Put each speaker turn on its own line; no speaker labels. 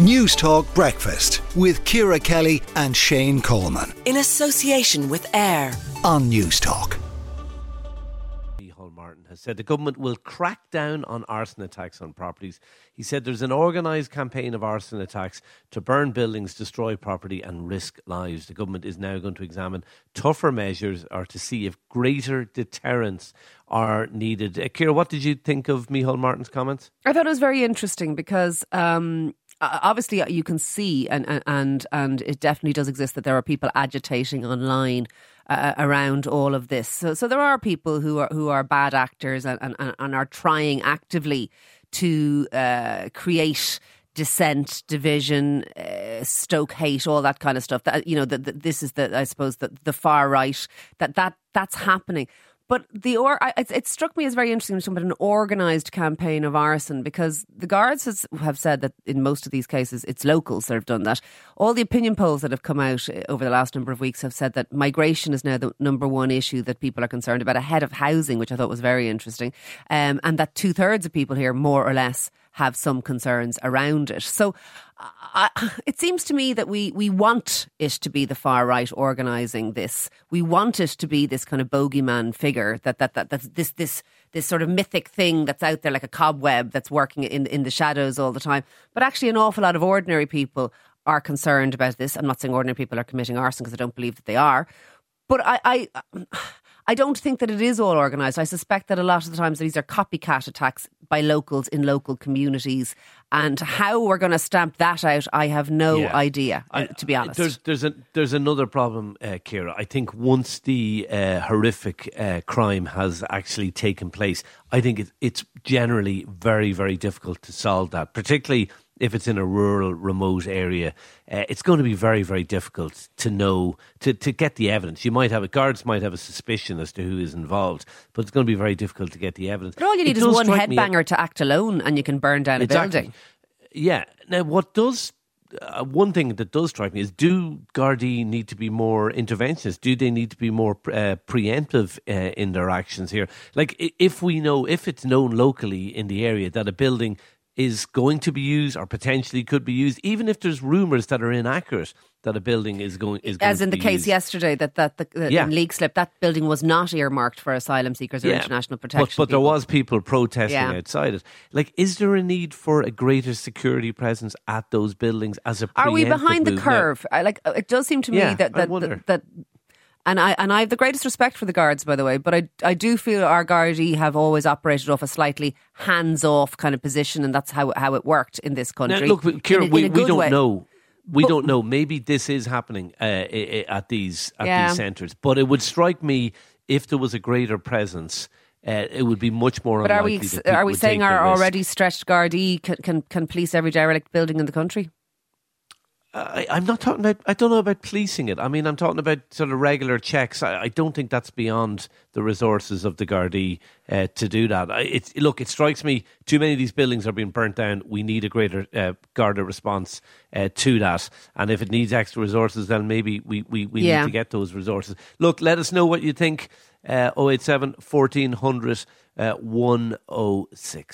News Talk Breakfast with Ciara Kelly and Shane Coleman.
In association with AIR
on News Talk.
Micheál Martin has said the government will crack down on arson attacks on properties. He said there's an organised campaign of arson attacks to burn buildings, destroy property, and risk lives. The government is now going to examine tougher measures or to see if greater deterrents are needed. Uh, Ciara, what did you think of Micheál Martin's comments?
I thought it was very interesting because um, obviously uh, you can see and and and it definitely does exist that there are people agitating online uh, around all of this. So so there are people who are who are bad actors and and, and are trying actively to uh, create dissent, division, uh, stoke hate, all that kind of stuff. That you know, that this is the I suppose the the far right that that that's happening. But the or it, it, struck me as very interesting to talk about an organised campaign of arson because the guards has, have said that in most of these cases it's locals that have done that. All the opinion polls that have come out eh, over the last number of weeks have said that migration is now the number one issue that people are concerned about ahead of housing, which I thought was very interesting, um, and that two thirds of people here more or less have some concerns around it. So it seems to me that we, we want it to be the far right organising this. We want it to be this kind of bogeyman figure that that that that's this this this sort of mythic thing that's out there like a cobweb that's working in in the shadows all the time. But actually, an awful lot of ordinary people are concerned about this. I'm not saying ordinary people are committing arson because I don't believe that they are. But I, I I don't think that it is all organised. I suspect that a lot of the times these are copycat attacks by locals in local communities. And how we're going to stamp that out, I have no yeah. idea, I, to be honest.
There's, there's, a, there's another problem, uh, Ciara. I think once the uh, horrific uh, crime has actually taken place, I think it, it's generally very, very difficult to solve that, particularly if it's in a rural, remote area, uh, it's going to be very, very difficult to know to, to get the evidence. You might have a guards might have a suspicion as to who is involved, but it's going to be very difficult to get the evidence.
But all you need
it
is one headbanger to act alone, and you can burn down
exactly.
a building.
Yeah. Now, what does uh, one thing that does strike me is do Gardaí need to be more interventionist? Do they need to be more uh, preemptive uh, in their actions here? Like, if we know, if it's known locally in the area that a building is going to be used or potentially could be used, even if there's rumours that are inaccurate that a building is going is
as in the case
used.
yesterday that that the, the yeah. Leixlip that building was not earmarked for asylum seekers or yeah. international protection.
But, but there was people protesting yeah. outside it. Like, is there a need for a greater security presence at those buildings as a?
Are we behind the curve? I, like it does seem to me that that, that, that and I and I have the greatest respect for the guards, by the way. But I I do feel our Gardaí have always operated off a slightly hands off kind of position, and that's how how it worked in this country.
Now, look, in, we, we don't way. know. We but, don't know. Maybe this is happening uh, at these at yeah. these centres, but it would strike me if there was a greater presence. Uh, it would be much more.
But are we are we saying our already stretched Gardaí can, can can police every derelict building in the country?
I, am not talking about. I don't know about policing it. I mean, I'm talking about sort of regular checks. I, I don't think that's beyond the resources of the Gardaí uh, to do that. It's look. It strikes me too many of these buildings are being burnt down. We need a greater uh, Garda response uh, to that. And if it needs extra resources, then maybe we we, we yeah. need to get those resources. Look, let us know what you think. Uh, 087 1400 106.